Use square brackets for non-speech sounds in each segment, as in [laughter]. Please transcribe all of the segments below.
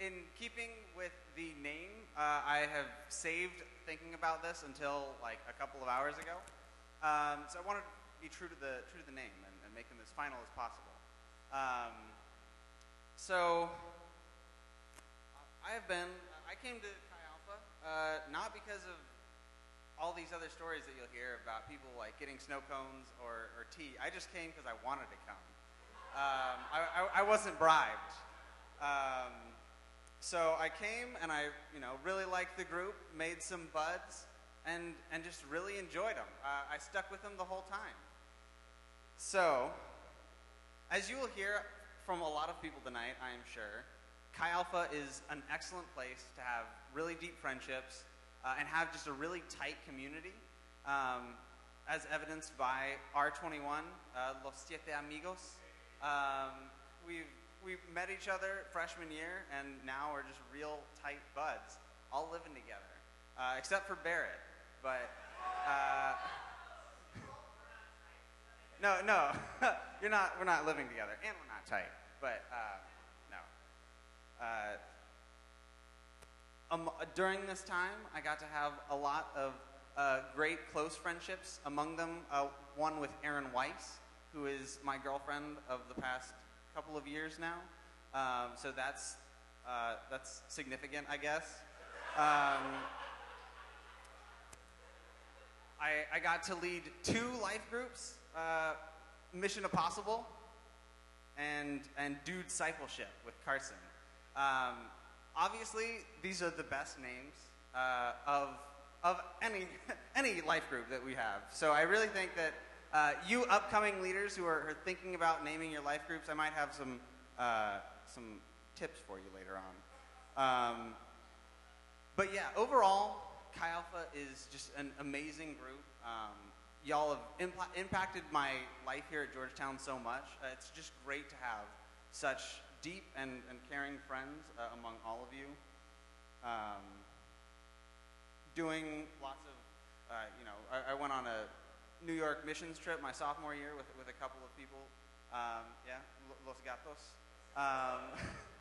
in keeping with the name, uh, I have saved thinking about this until like a couple of hours ago. Um, so I wanted to be true to the true to the name and, and make them as final as possible. Um, so I have been. I came to Chi Alpha uh, not because of all these other stories that you'll hear about people like getting snow cones or, or tea. I just came because I wanted to come. Um, I, I, I wasn't bribed. So I came and I, you know, really liked the group, made some buds, and, and just really enjoyed them. Uh, I stuck with them the whole time. So, as you will hear from a lot of people tonight, I am sure, Chi Alpha is an excellent place to have really deep friendships uh, and have just a really tight community, um, as evidenced by R21, uh, Los Siete Amigos. Um, we've, we've met each other freshman year, and now we're just real tight buds, all living together, uh, except for Barrett. But uh, [laughs] no, no, [laughs] you're not. We're not living together, and we're not tight. But uh, no. Uh, um, during this time, I got to have a lot of uh, great close friendships. Among them, one with Erin Weiss, who is my girlfriend of the past couple of years now. Um, so that's uh, that's significant, I guess. Um, I, I got to lead two life groups, uh, Mission Impossible and, and Dude Discipleship with Carson. Um, obviously, these are the best names uh, of, of any, [laughs] any life group that we have. So I really think that uh, you upcoming leaders who are, are, thinking about naming your life groups, I might have some, uh, some tips for you later on. Um, but yeah, overall, Chi Alpha is just an amazing group. Um, y'all have imp- impacted my life here at Georgetown so much. Uh, it's just great to have such deep and, and caring friends uh, among all of you. Um, doing lots of, uh, you know, I, I, went on a New York missions trip my sophomore year with, with a couple of people. Um, yeah, Los Gatos. Um,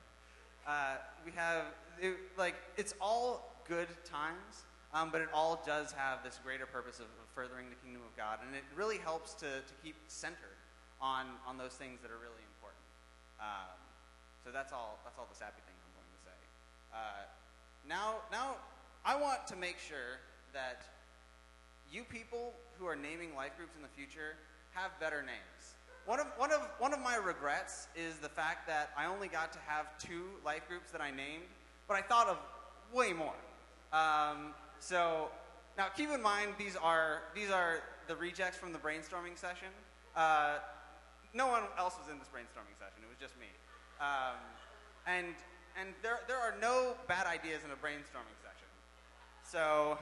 [laughs] uh, we have, it, like, it's all good times. Um, but it all does have this greater purpose of, of, furthering the kingdom of God, and it really helps to, to keep centered on, on those things that are really important. Um, so that's all, that's all the sappy thing I'm going to say. Uh, now, now, I want to make sure that you people who are naming life groups in the future have better names. One of, one, of, one of my regrets is the fact that I only got to have two life groups that I named, but I thought of way more. Um, so now keep in mind these are these are the rejects from the brainstorming session. Uh, no one else was in this brainstorming session. It was just me. Um, and and there there are no bad ideas in a brainstorming session. So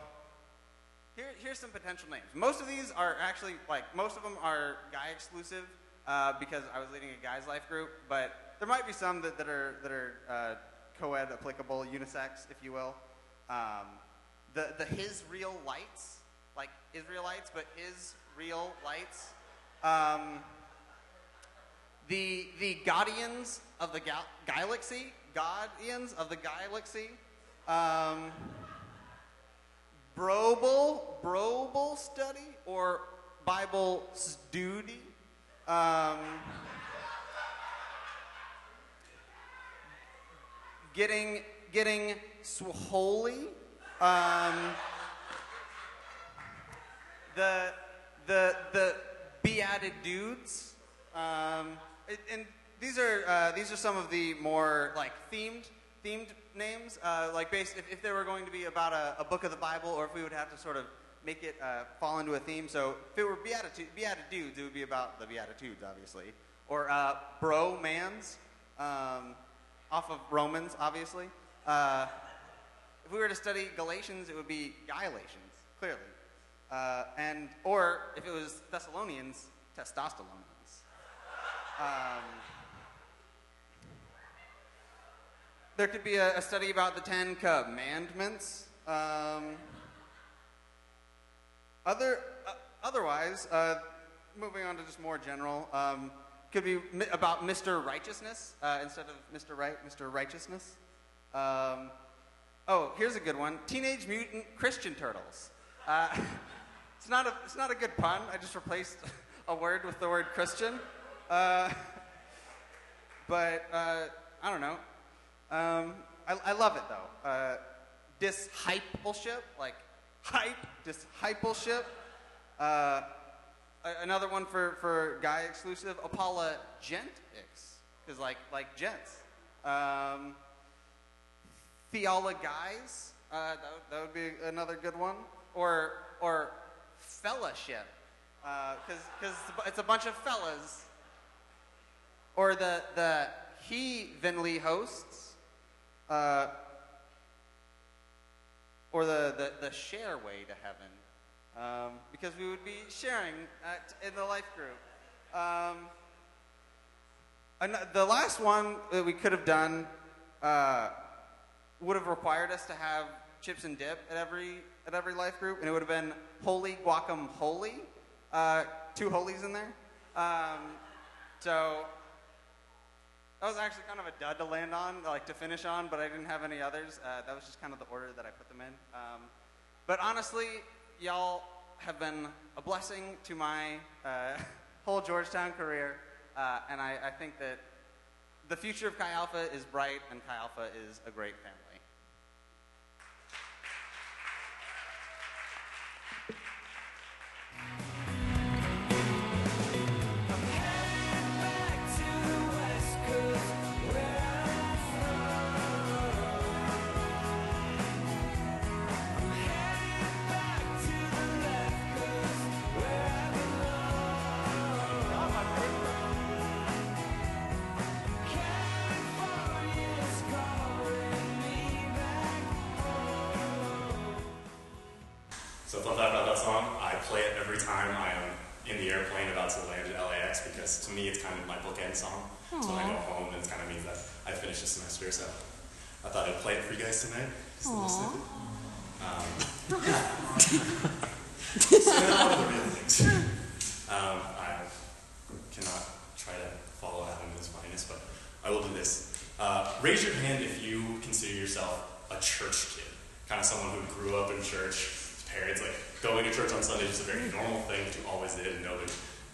here, here's some potential names. Most of these are actually like most of them are guy exclusive uh, because I was leading a guys life group, but there might be some that, that are that are uh, co-ed applicable, unisex, if you will. Um, the, the his real lights, like Israelites, but his real lights. Um, the, the Gaudians of the gal- galaxy, Gaudians of the galaxy. Um, Brobel, Brobel study or Bible study. Um, getting, getting holy um, the the the beatitudes, dudes, um, and these are uh, these are some of the more like themed themed names. Uh, like based if, if there were going to be about a, a, book of the Bible, or if we would have to sort of make it uh, fall into a theme. So if it were beatitude beatitudes, it would be about the beatitudes, obviously, or uh, bro mans, um, off of Romans, obviously. Uh, if we were to study Galatians, it would be Galatians, clearly. Uh, and, or if it was Thessalonians, testosteronians. Um, there could be a, a, study about the Ten Commandments. Um, other, uh, otherwise, uh, moving on to just more general, um, could be mi- about Mr. Righteousness uh, instead of Mr. Right, Mr. Righteousness. Um, oh, here's a good one: Teenage Mutant Christian Turtles. Uh, [laughs] it's not a it's not a good pun. I just replaced [laughs] a word with the word Christian. Uh, [laughs] but uh, I don't know. Um, I, I love it though. Uh, discipleship, like hype, discipleship. Uh, another one for, for guy exclusive, apologetics, because like like gents. Um, guys, uh, that, would- that would be another good one, or or fellowship, because because it's a bunch of fellas, or the the heathenly hosts, uh, or the, the the share way to heaven, um, because we would be sharing at, in the life group. Um, an- the last one that we could have done uh, would have required us to have chips and dip at every at every life group, and it would have been holy guacamole, uh, two holies in there. Um, so that was actually kind of a dud to land on, like to finish on, but I didn't have any others. Uh, that was just kind of the order that I put them in. Um, but honestly, y'all have been a blessing to my uh, [laughs] whole Georgetown career, uh, and I, I think that the future of Chi Alpha is bright, and Chi Alpha is a great family. So I thought I'd play it for you guys tonight. Just a little snippet. Um, [laughs] so now the real things. Um, I cannot try to follow Adam in his blindness, but I will do this. Uh, raise your hand if you consider yourself a church kid, kind of someone who grew up in church. His parents like going to church on Sundays is a very normal thing to always did and know.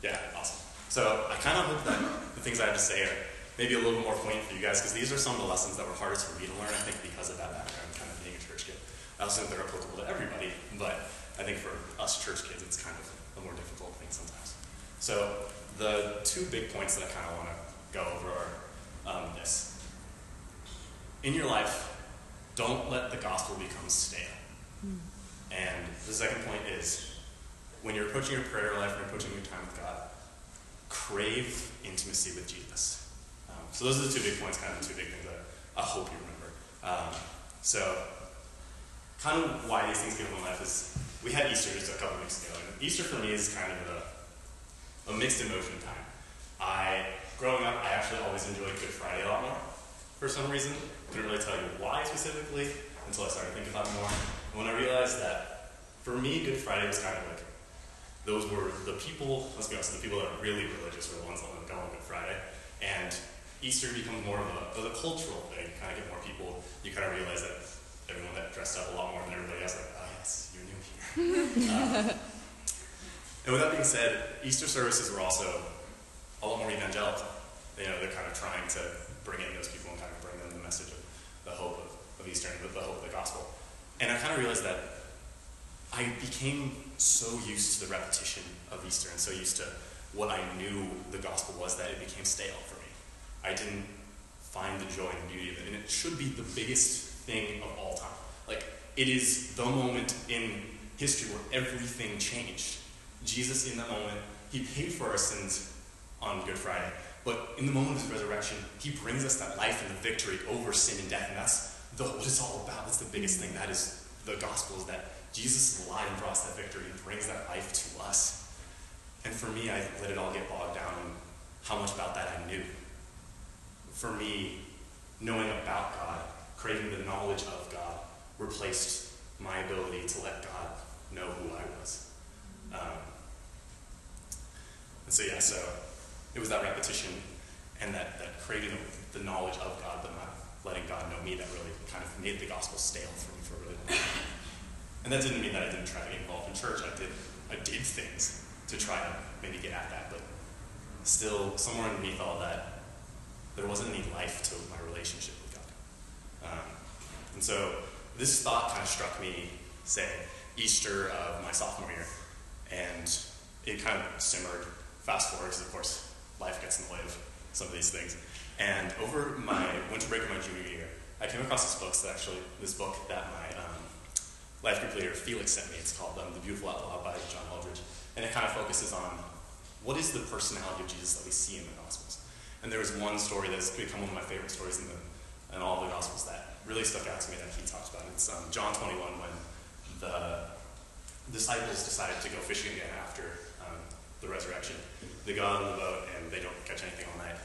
Yeah, awesome. So I kind of hope that the things I have to say are maybe a little bit more poignant for you guys because these are some of the lessons that were hardest for me to learn. I think because of that background, kind of being a church kid. I also think they're applicable to everybody, but I think for us church kids, it's kind of a more difficult thing sometimes. So the two big points that I kind of want to go over are um, this. In your life, don't let the gospel become stale. And the second point is when you're approaching your prayer life and approaching your time with God, crave intimacy with Jesus. So those are the two big points, kind of the two big things that I hope you remember. Um, so kind of why these things get in my life is we had Easter just a couple weeks ago, and Easter for me is kind of a, a mixed emotion time. I growing up, I actually always enjoyed Good Friday a lot more for some reason. Couldn't really tell you why specifically until I started thinking about it more. And when I realized that for me, Good Friday was kind of like those were the people, let's be honest, the people that are really religious were the ones that go on Good Friday. And Easter becomes more of a, of a cultural thing. You kind of get more people. You kind of realize that everyone that dressed up a lot more than everybody else, like, oh yes, you're new here. [laughs] Um, and with that being said, Easter services were also a lot more evangelical. You know, they're kind of trying to bring in those people and kind of bring them the message of the hope of, of Easter and the, the hope of the gospel. And I kind of realized that I became so used to the repetition of Easter and so used to what I knew the gospel was that it became stale for. I didn't find the joy and beauty of it. And it should be the biggest thing of all time. Like, it is the moment in history where everything changed. Jesus, in that moment, he paid for our sins on Good Friday. But in the moment of his resurrection, he brings us that life and the victory over sin and death. And that's the, what it's all about. That's the biggest thing. That is the gospel, is that Jesus is alive and brought us that victory and brings that life to us. And for me, I let it all get bogged down in how much about that I knew. For me, knowing about God, craving the knowledge of God, replaced my ability to let God know who I was. Um, and so, yeah, so it was that repetition and that, that craving of the knowledge of God, but not letting God know me that really kind of made the gospel stale for me for a really long time. And that didn't mean that I didn't try to get involved in church. I did I did things to try to maybe get at that, but still somewhere underneath all that, there wasn't any life to my relationship with God. Um, and so this thought kind of struck me, say, Easter of my sophomore year, and it kind of simmered. Fast forward, because of course life gets in the way of some of these things. And over my winter break of my junior year, I came across this book that actually this book that my um, life group leader Felix sent me. It's called um, The Beautiful Outlaw by John Eldredge, and it kind of focuses on what is the personality of Jesus that we see in the Gospels. And there was one story that's become one of my favorite stories in, the, in all the Gospels that really stuck out to me that he talks about. It's um, John 21 when the disciples decided to go fishing again after um, the resurrection. They go on the boat and they don't catch anything all night.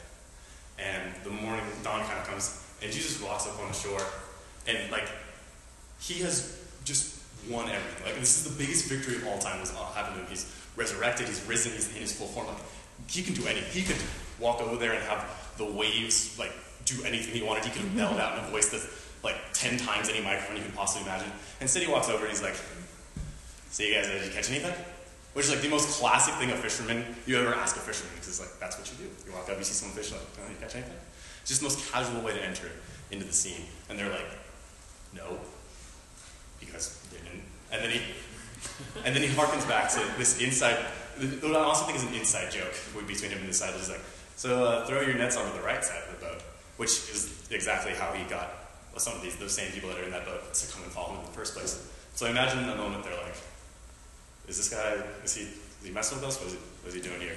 And the morning, dawn kind of comes, and Jesus walks up on the shore, and like, he has just won everything. Like, this is the biggest victory of all time was happened to him. He's resurrected, he's risen, he's in his full form. Like, he can do anything. He could walk over there and have the waves, like, do anything he wanted. He could have mm-hmm. belled out in a voice that's like 10 times any microphone you can possibly imagine. Instead, he walks over and he's like, So, you guys, did you catch anything? Which is like the most classic thing a fisherman you ever ask a fisherman because it's like that's what you do. You walk up, you see someone fishing, like, oh, you catch anything? It's just the most casual way to enter into the scene. And they're like, no, because they didn't. And then he, and then he harkens back to this inside. What I also think is an inside joke between him and the disciples. He's like, so uh, throw your nets onto the right side of the boat, which is exactly how he got some of these those same people that are in that boat to come and follow him in the first place. So I imagine in the moment they're like, is this guy, is he, is he messing with us? What is, he, what is he doing here?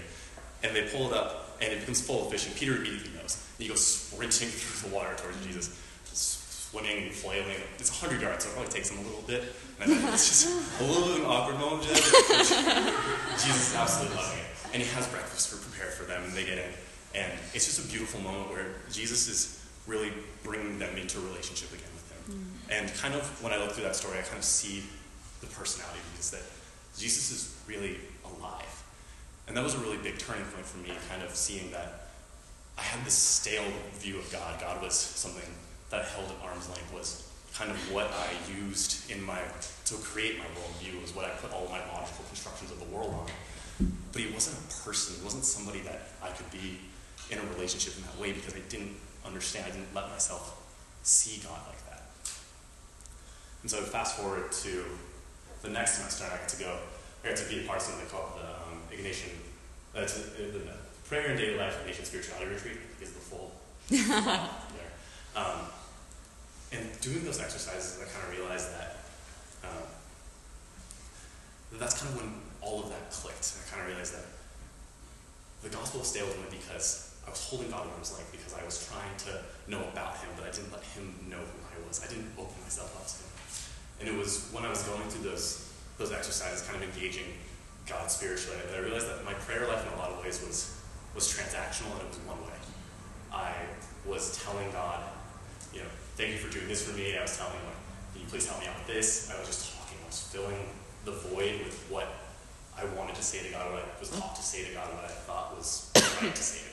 And they pull it up, and it becomes full of fish, and Peter immediately knows. And he goes sprinting [laughs] through the water towards Jesus, swimming, flailing. It's 100 yards, so it probably takes him a little bit. And it's just a little bit of an awkward moment. Jesus is absolutely loving it. And he has breakfast prepared for them, and they get in. And it's just a beautiful moment where Jesus is really bringing them into relationship again with him. Mm. And kind of when I look through that story, I kind of see the personality of Jesus, that Jesus is really alive. And that was a really big turning point for me, kind of seeing that I had this stale view of God. God was something that I held at arm's length, was kind of what I used in my, to create my worldview, was what I put all my logical constructions of the world on. But he wasn't a person, he wasn't somebody that I could be in a relationship in that way because I didn't understand, I didn't let myself see God like that. And so fast forward to the next semester, I got to go, I got to be a part of something called the um, Ignatian, uh, uh, the Prayer and Daily Life Ignatian Spirituality Retreat, is the full [laughs] there. Um, and doing those exercises, I kind of realized that um, that's kind of when all of that clicked. I kind of realized that the gospel was stale to me because I was holding God arm's length because I was trying to know about Him, but I didn't let Him know who I was. I didn't open myself up to Him. And it was when I was going through those those exercises, kind of engaging God spiritually, that I realized that my prayer life in a lot of ways was was transactional and it was one way. I was telling God, you know, thank you for doing this for me. I was telling him, like, can you please help me out with this? I was just talking. I was filling the void with what I wanted to say to God, what I was taught to say to God, what I thought was right to say to God.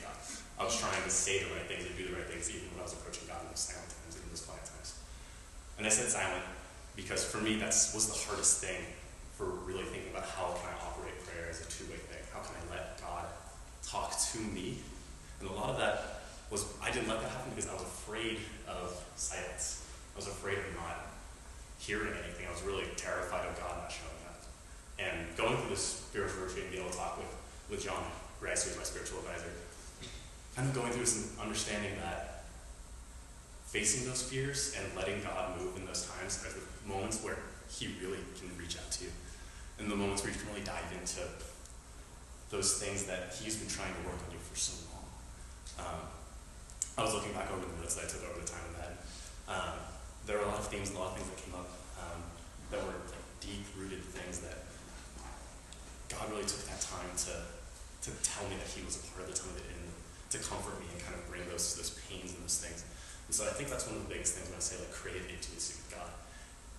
I was trying to say the right things and do the right things even when I was approaching God in those silent times and in those quiet times. And I said silent because for me that was the hardest thing for really thinking about how can I operate prayer as a two-way thing. How can I let God talk to me? And a lot of that was I didn't let that happen because I was afraid of silence. I was afraid of not hearing anything. I was really terrified of God not showing up. And going through this spiritual retreat and being able to talk with, with John Rice, who's my spiritual advisor, kind of going through some understanding that facing those fears and letting God move in those times are the moments where He really can reach out to you. And the moments where you can really dive into those things that He's been trying to work on you for so long. Um, I was looking back over the notes that I took over the time of that. Um, there were a lot of themes a lot of things that came up um, that were like deep rooted things that God really took that time to, to tell me that He was a part of the time of it to comfort me and kind of bring those those pains and those things. And so I think that's one of the biggest things when I say like creative intimacy with God,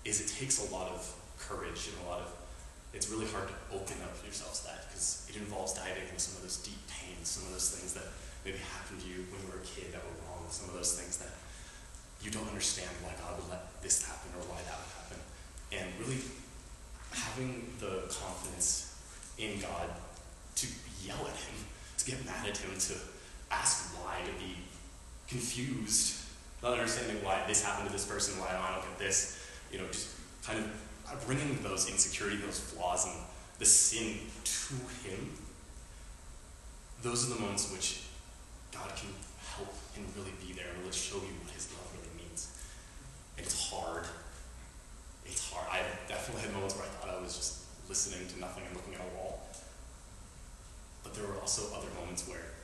is it takes a lot of courage and a lot of it's really hard to open up yourself to that because it involves diving into some of those deep pains, some of those things that maybe happened to you when you were a kid that were wrong, some of those things that you don't understand why God would let this happen or why that would happen. And really having the confidence in God to yell at Him, to get mad at Him, to ask why, to be confused, not understanding why this happened to this person, why I don't get this, you know, just kind of uh, bringing those insecurities, those flaws, and the sin to Him. Those are the moments in which God can help and really be there and really show you what His love really means. And it's hard. It's hard. I definitely had moments where I thought I was just listening to nothing and looking at a wall. But there were also other moments where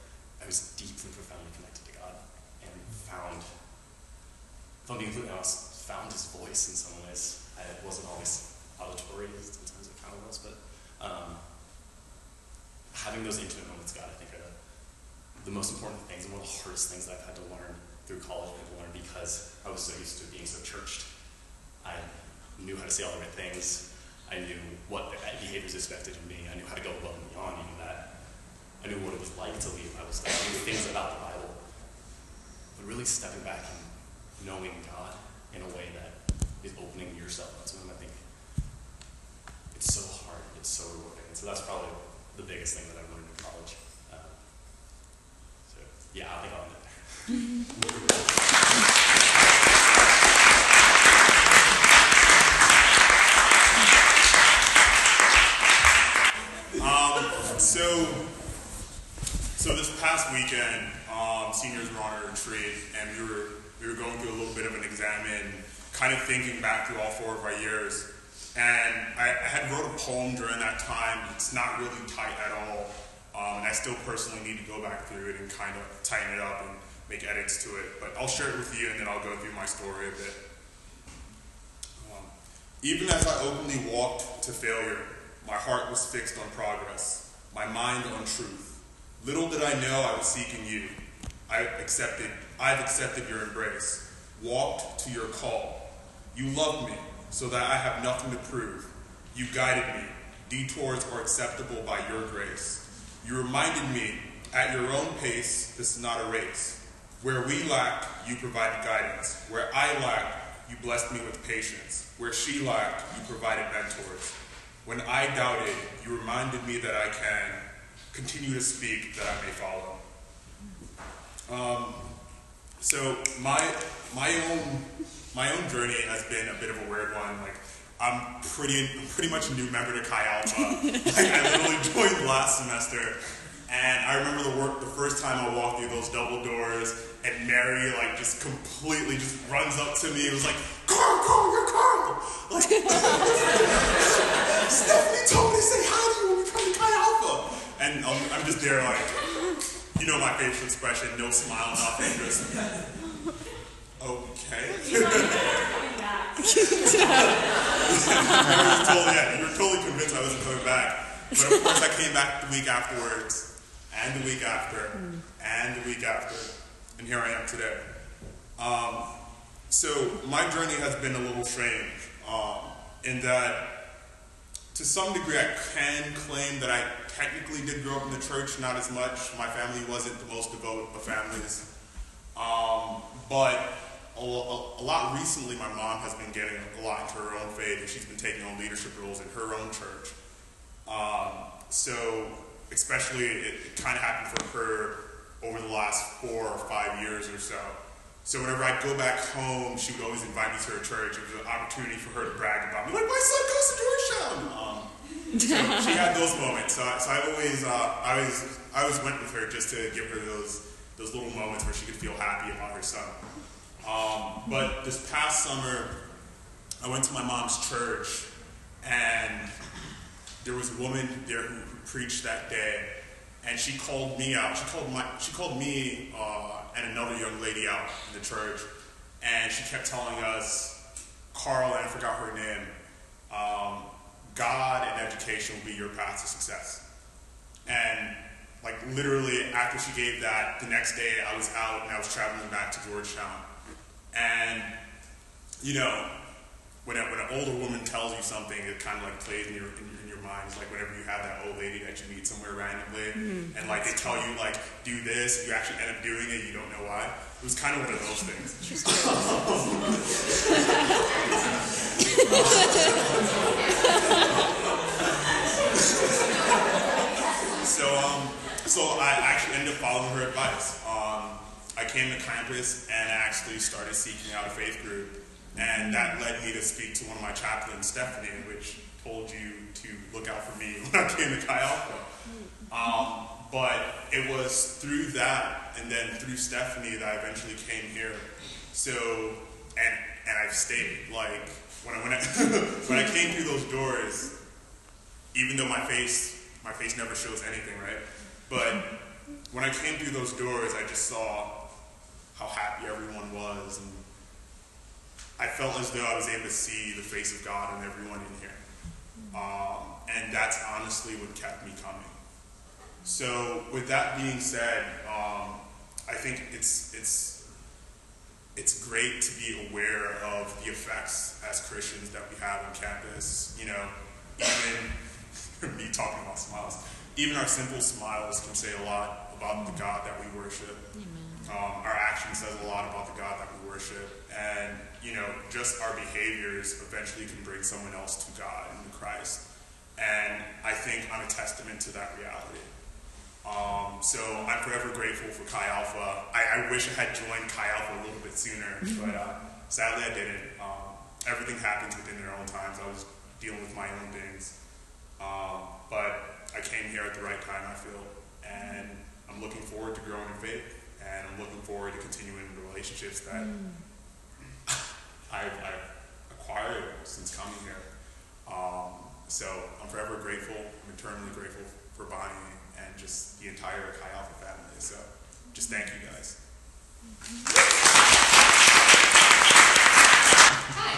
I was deeply, profoundly connected to God and found, if I'm being completely honest, found His voice in some ways. I, it wasn't always auditory, sometimes it kind of was, but um, having those intimate moments, God, I think, are the, the most important things and one of the hardest things that I've had to learn through college and learn because I was so used to being so churched. I knew how to say all the right things. I knew what behaviors expected of me. I knew how to go above and beyond even. I knew what it was like to leave. I was knew things about the Bible. But really stepping back and knowing God in a way that is opening yourself up to Him, I think it's so hard. It's so rewarding. And so that's probably the biggest thing that I've learned in college. Um, so yeah, I think I'll end it there. [laughs] past weekend, um, seniors were on a retreat, and we were we were going through a little bit of an exam and kind of thinking back through all four of our years. And I, I had wrote a poem during that time. It's not really tight at all, um, and I still personally need to go back through it and kind of tighten it up and make edits to it. But I'll share it with you, and then I'll go through my story a bit. Um, even as I openly walked to failure, my heart was fixed on progress, my mind on truth. Little did I know I was seeking you. I accepted, I've accepted your embrace, walked to your call. You loved me so that I have nothing to prove. You guided me. Detours are acceptable by your grace. You reminded me, at your own pace, this is not a race. Where we lacked, you provided guidance. Where I lacked, you blessed me with patience. Where she lacked, you provided mentors. When I doubted, you reminded me that I can continue to speak, that I may follow. Um, so my my own my own journey has been a bit of a weird one. Like I'm pretty I'm pretty much a new member to Chi Alpha. [laughs] like I literally joined last semester, and I remember the work the first time I walked through those double doors, and Mary like just completely just runs up to me and was like, "Carl, Carl, you're Carl!" Like [laughs] Stephanie told me to say hi to you when we come to Chi Alpha, and I'm, I'm just there like, you know my facial expression, no smile, nothing, just okay. I [laughs] was totally, yeah, you were totally convinced I wasn't coming back. But of course, I came back the week afterwards, and the week after, and the week after, and here I am today. Um, so my journey has been a little strange um, in that, to some degree, I can claim that I technically did grow up in the church, not as much. My family wasn't the most devout of families, um, but a, a, lot recently, my mom has been getting a lot into her own faith, and she's been taking on leadership roles in her own church. Um, so, especially, it, it kind of happened for her over the last four or five years or so. So, whenever I'd go back home, she would always invite me to her church. It was an opportunity for her to brag about me, like, my son goes to Georgetown. Um, so [laughs] she had those moments. So, so I always, uh, I always, I always went with her just to give her those, those little moments where she could feel happy about her son. Um, but this past summer, I went to my mom's church, and there was a woman there who preached that day, and she called me out. She called my, she called me uh, and another young lady out in the church, and she kept telling us, Carl, and I forgot her name, um, God and education will be your path to success. And like literally after she gave that, the next day I was out and I was traveling back to Georgetown. And, you know, when, a, when an older woman tells you something, it kind of like plays in your, in your in your mind. It's like whenever you have that old lady that you meet somewhere randomly, and like they tell you like do this, you actually end up doing it. You don't know why. It was kind of one of those things. [laughs] so um, so I actually ended up following her advice. Um, I came to campus and actually started seeking out a faith group, and that led me to speak to one of my chaplains, Stephanie, which told you to look out for me [laughs] when I came to Chi Alpha. Um, but it was through that and then through Stephanie that I eventually came here. So, and and I've stayed. Like when I when I, [laughs] when I came through those doors, even though my face my face never shows anything, right? But when I came through those doors, I just saw how happy everyone was, and I felt as though I was able to see the face of God in everyone in here. Um, and that's honestly what kept me coming. So, with that being said, um, I think it's it's it's great to be aware of the effects as Christians that we have on campus. You know, even [laughs] me talking about smiles, even our simple smiles can say a lot about the God that we worship. Um, our action says a lot about the God that we worship, and you know, just our behaviors eventually can bring someone else to God and to Christ. And I think I'm a testament to that reality. Um, so I'm forever grateful for Chi Alpha. I, I, wish I had joined Chi Alpha a little bit sooner, but uh, sadly I didn't. Um, everything happens within their own times. I was dealing with my own things. Um, but I came here at the right time, I feel, and I'm looking forward to growing in faith, and I'm looking forward to continuing the relationships that I've, I've, acquired since coming here. Um, so I'm forever grateful. I'm eternally grateful for Bonnie and just the entire Chi Alpha family. So just thank you guys. Hi.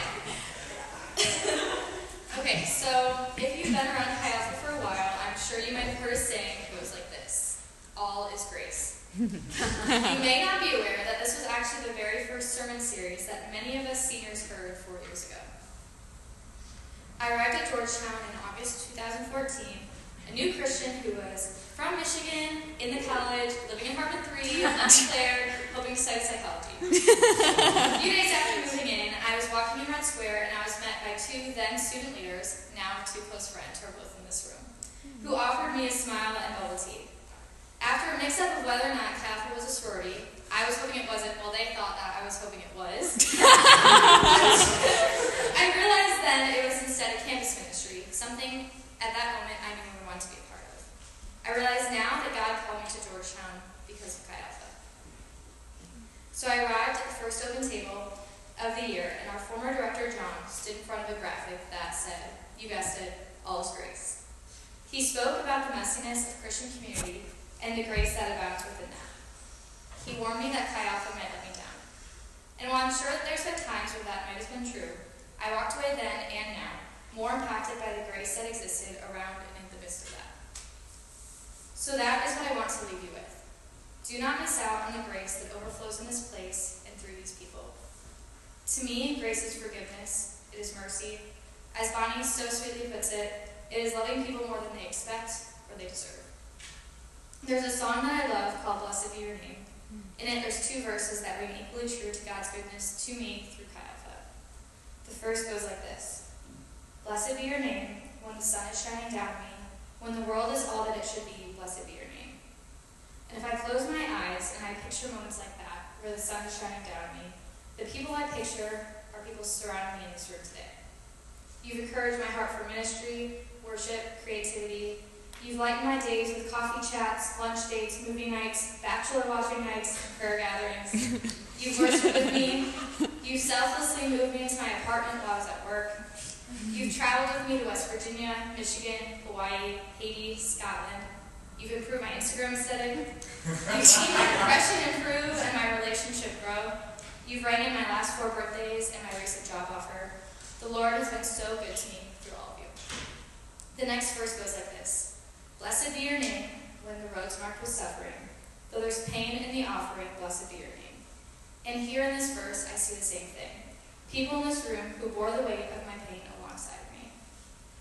okay, so if you've been around Chi Alpha for a while, I'm sure you might have heard a saying that goes like this All is grace. you may not be aware that this was actually the very first sermon series that many of us seniors heard four years ago. I arrived at Georgetown in August 2014, a new Christian who was from Michigan, in the college, living in apartment three, undeclared, hoping to study psychology. [laughs] a few days after moving in, I was walking in Red Square and I was met by two then student leaders, now two close friends who are both in this room, who offered me a smile and bubble tea. After a mix-up of whether or not Alpha was a sorority, I was hoping it wasn't, well, they thought that I was hoping it was. [laughs] I realized then it was instead a campus ministry, something at that moment I knew I wanted to be a part of. I realize now that God called me to Georgetown because of Chi Alpha. So I arrived at the first open table of the year, and our former director, John, stood in front of a graphic that said, you guessed it, all is grace. He spoke about the messiness of Christian community and the grace that abounds within that. He warned me that Chi Alpha might let me down. And while I'm sure that there's been times where that might have been true, I walked away then and now, more impacted by the grace that existed around and in the midst of that. So that is what I want to leave you with. Do not miss out on the grace that overflows in this place and through these people. To me, grace is forgiveness, it is mercy. As Bonnie so sweetly puts it, it is loving people more than they expect or they deserve. There's a song that I love called Blessed Be Your Name. In it, there's two verses that ring equally true to God's goodness to me through Chi. The first goes like this Blessed be your name when the sun is shining down on me, when the world is all that it should be, blessed be your name. And if I close my eyes and I picture moments like that, where the sun is shining down on me, the people I picture are people surrounding me in this room today. You've encouraged my heart for ministry, worship, creativity, You've lightened my days with coffee chats, lunch dates, movie nights, bachelor watching nights, prayer gatherings. You've worshipped with me. You've selflessly moved me into my apartment while I was at work. You've traveled with me to West Virginia, Michigan, Hawaii, Haiti, Scotland. You've improved my Instagram aesthetic. You've seen my depression improve and my relationship grow. You've rang in my last four birthdays and my recent job offer. The Lord has been so good to me through all of you. The next verse goes like this. Blessed be your name when the road's marked with suffering. Though there's pain in the offering, blessed be your name. And here in this verse, I see the same thing. People in this room who bore the weight of my pain alongside me.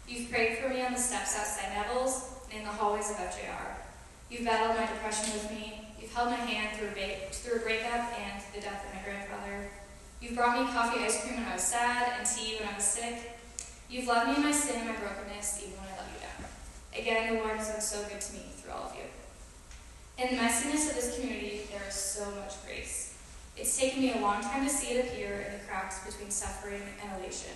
You've prayed for me on the steps outside Neville's and in the hallways of FJR. You've battled my depression with me. You've held my hand through a, ba- through a breakup and the death of my grandfather. You've brought me coffee ice cream when I was sad and tea when I was sick. You've loved me in my sin and my brokenness, even when I let you down. Again, the Lord has been so good to me through all of you. In the messiness of this community, there is so much grace. It's taken me a long time to see it appear in the cracks between suffering and elation.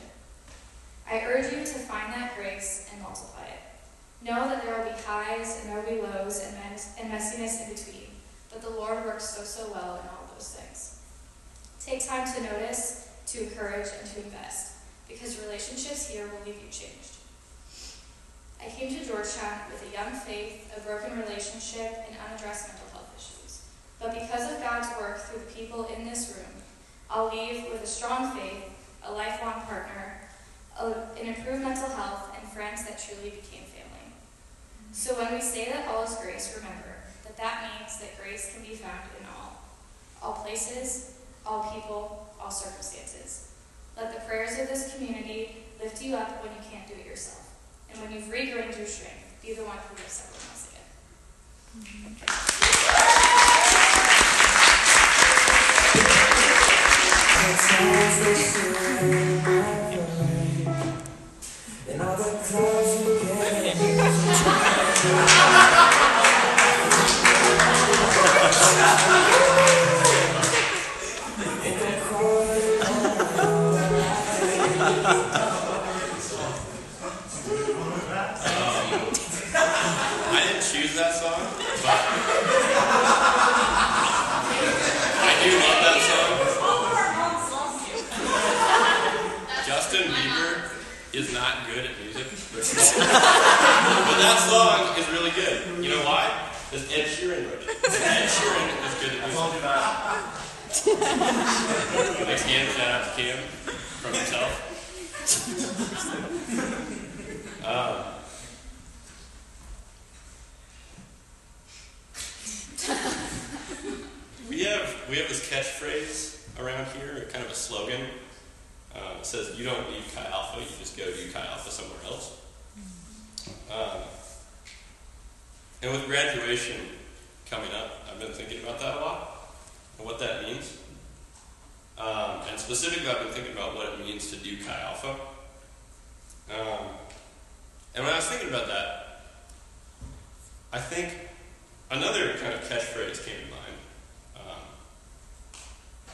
I urge you to find that grace and multiply it. Know that there will be highs and there will be lows and, mess- and messiness in between, but the Lord works so, so well in all those things. Take time to notice, to encourage, and to invest, because relationships here will leave you changed. I came to Georgetown with a young faith, a broken relationship, and unaddressed mental health issues. But because of God's work through the people in this room, I'll leave with a strong faith, a lifelong partner, a, an improved mental health, and friends that truly became family. So when we say that all is grace, remember that that means that grace can be found in all, all places, all people, all circumstances. Let the prayers of this community lift you up when you can't do it yourself. And when you've regained your strength, be the one who lifts everyone else again. And We have this catchphrase around here, kind of a slogan. Um, it says, "You don't need Chi Alpha, you just go do Chi Alpha somewhere else." Um, and with graduation coming up, I've been thinking about that a lot and what that means. Um, and specifically, I've been thinking about what it means to do Chi Alpha. Um, and when I was thinking about that, I think another kind of catchphrase came to mind.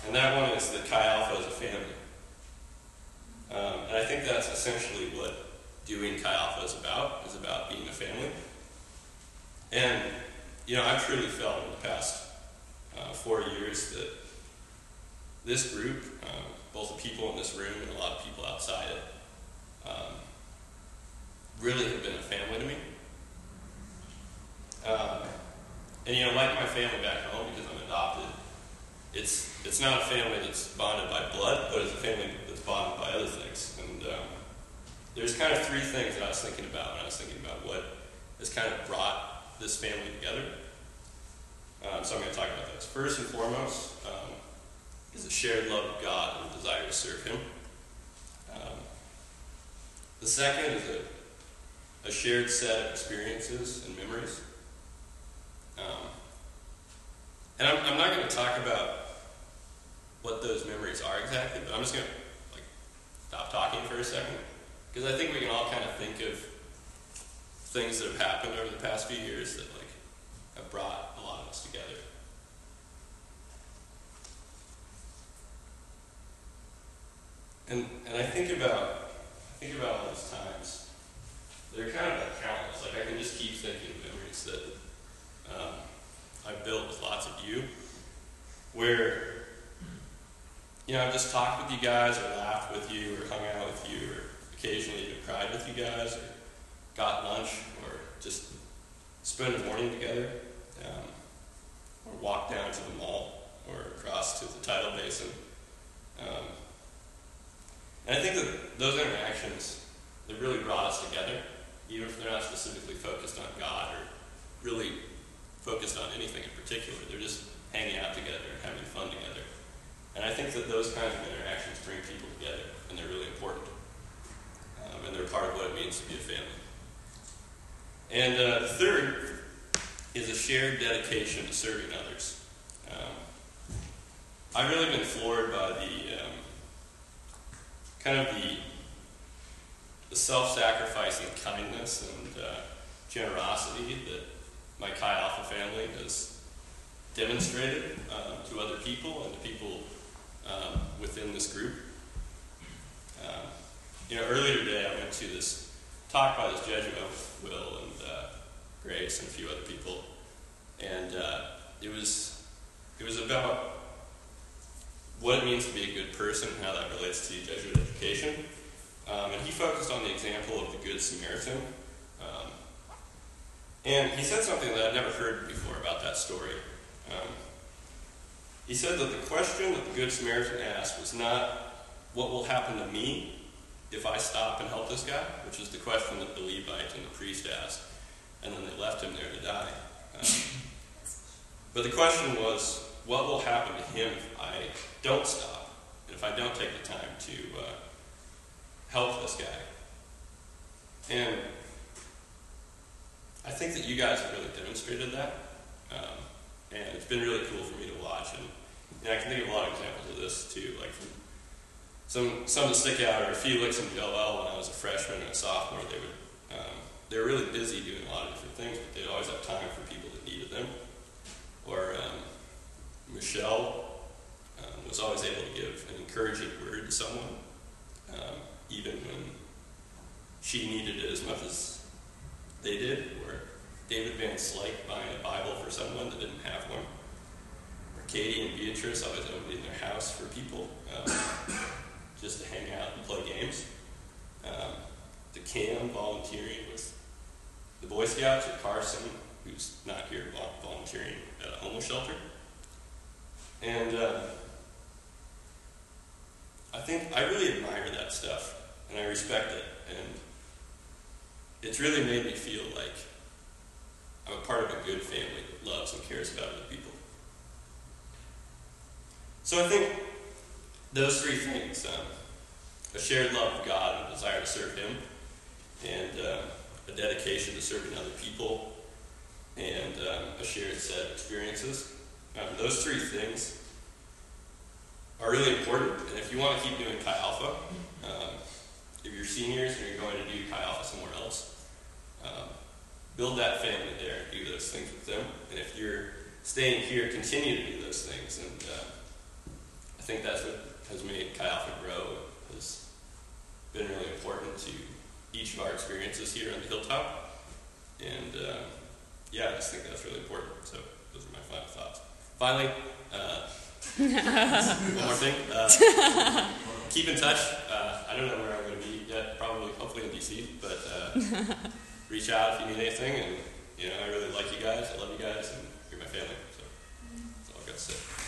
And that one is that Chi Alpha is a family. Um, and I think that's essentially what doing Chi Alpha is about, is about being a family. And, you know, I've truly felt in the past uh, four years that this group, um, both the people in this room and a lot of people outside it, um, really have been a family to me. Um, and you know, like my family back home, it's it's not a family that's bonded by blood, but it's a family that's bonded by other things. And um, there's kind of three things that I was thinking about when I was thinking about what has kind of brought this family together. Um, so I'm going to talk about those. First and foremost um, is a shared love of God and a desire to serve Him. Um, the second is a, a shared set of experiences and memories. Um, and I'm, I'm not going to talk about what those memories are exactly, but I'm just going to like stop talking for a second because I think we can all kind of think of things that have happened over the past few years that like have brought a lot of us together. And and I think about I think about all those times. They're kind of like countless. Like I can just keep thinking of memories that um, I've built with lots of you, where you know I've just talked with you guys, or laughed with you, or hung out with you, or occasionally even cried with you guys, or got lunch, or just spent a morning together, um, or walked down to the mall, or across to the tidal basin. Um, and I think that those interactions they really brought us together, even if they're not specifically focused on God or really focused on anything in particular. They're just hanging out together and having fun together. And I think that those kinds of interactions bring people together, and they're really important. Um, and they're part of what it means to be a family. And uh, third is a shared dedication to serving others. Um, I've really been floored by the um, kind of the, the self-sacrificing kindness and uh, generosity that my Chi Alpha family has demonstrated um, to other people and to people um, within this group. Um, you know, earlier today I went to this talk by this Jesuit, Will and uh, Grace and a few other people, and uh, it was it was about what it means to be a good person and how that relates to Jesuit education. Um, and he focused on the example of the Good Samaritan. And he said something that I'd never heard before about that story. Um, he said that the question that the Good Samaritan asked was not, What will happen to me if I stop and help this guy? Which is the question that the Levite and the priest asked. And then they left him there to die. Um, but the question was, What will happen to him if I don't stop? And if I don't take the time to uh, help this guy? And I think that you guys have really demonstrated that. Um, and it's been really cool for me to watch. And, and I can think of a lot of examples of this too, like from some some that stick out are Felix and Joel when I was a freshman and a sophomore. They would um, they were really busy doing a lot of different things, but they'd always have time for people that needed them. Or um, Michelle um, was always able to give an encouraging word to someone, um, even when she needed it as much as they did. Or David Van Slyke buying a Bible for someone that didn't have one. Or Katie and Beatrice always opening their house for people um, just to hang out and play games. Um, the Cam volunteering with the Boy Scouts, or Carson, who's not here volunteering at a homeless shelter. And uh, I think I really admire that stuff, and I respect it, and it's really made me feel like I'm a part of a good family that loves and cares about other people. So I think those three things um, a shared love of God and a desire to serve Him, and um, a dedication to serving other people, and um, a shared set of experiences um, those three things are really important. And if you want to keep doing Chi Alpha, um, if you're seniors and you're going to do Chi Alpha somewhere else, um, build that family there and do those things with them. And if you're staying here, continue to do those things. And uh, I think that's what has made Chi Alpha grow, has been really important to each of our experiences here on the hilltop. And uh, yeah, I just think that's really important. So those are my final thoughts. Finally, uh, [laughs] one more thing. [laughs] Keep in touch. Uh, I don't know where I'm going to be yet. Probably, hopefully in DC. But uh, [laughs] reach out if you need anything. And you know, I really like you guys. I love you guys, and you're my family. So that's all I've got to say.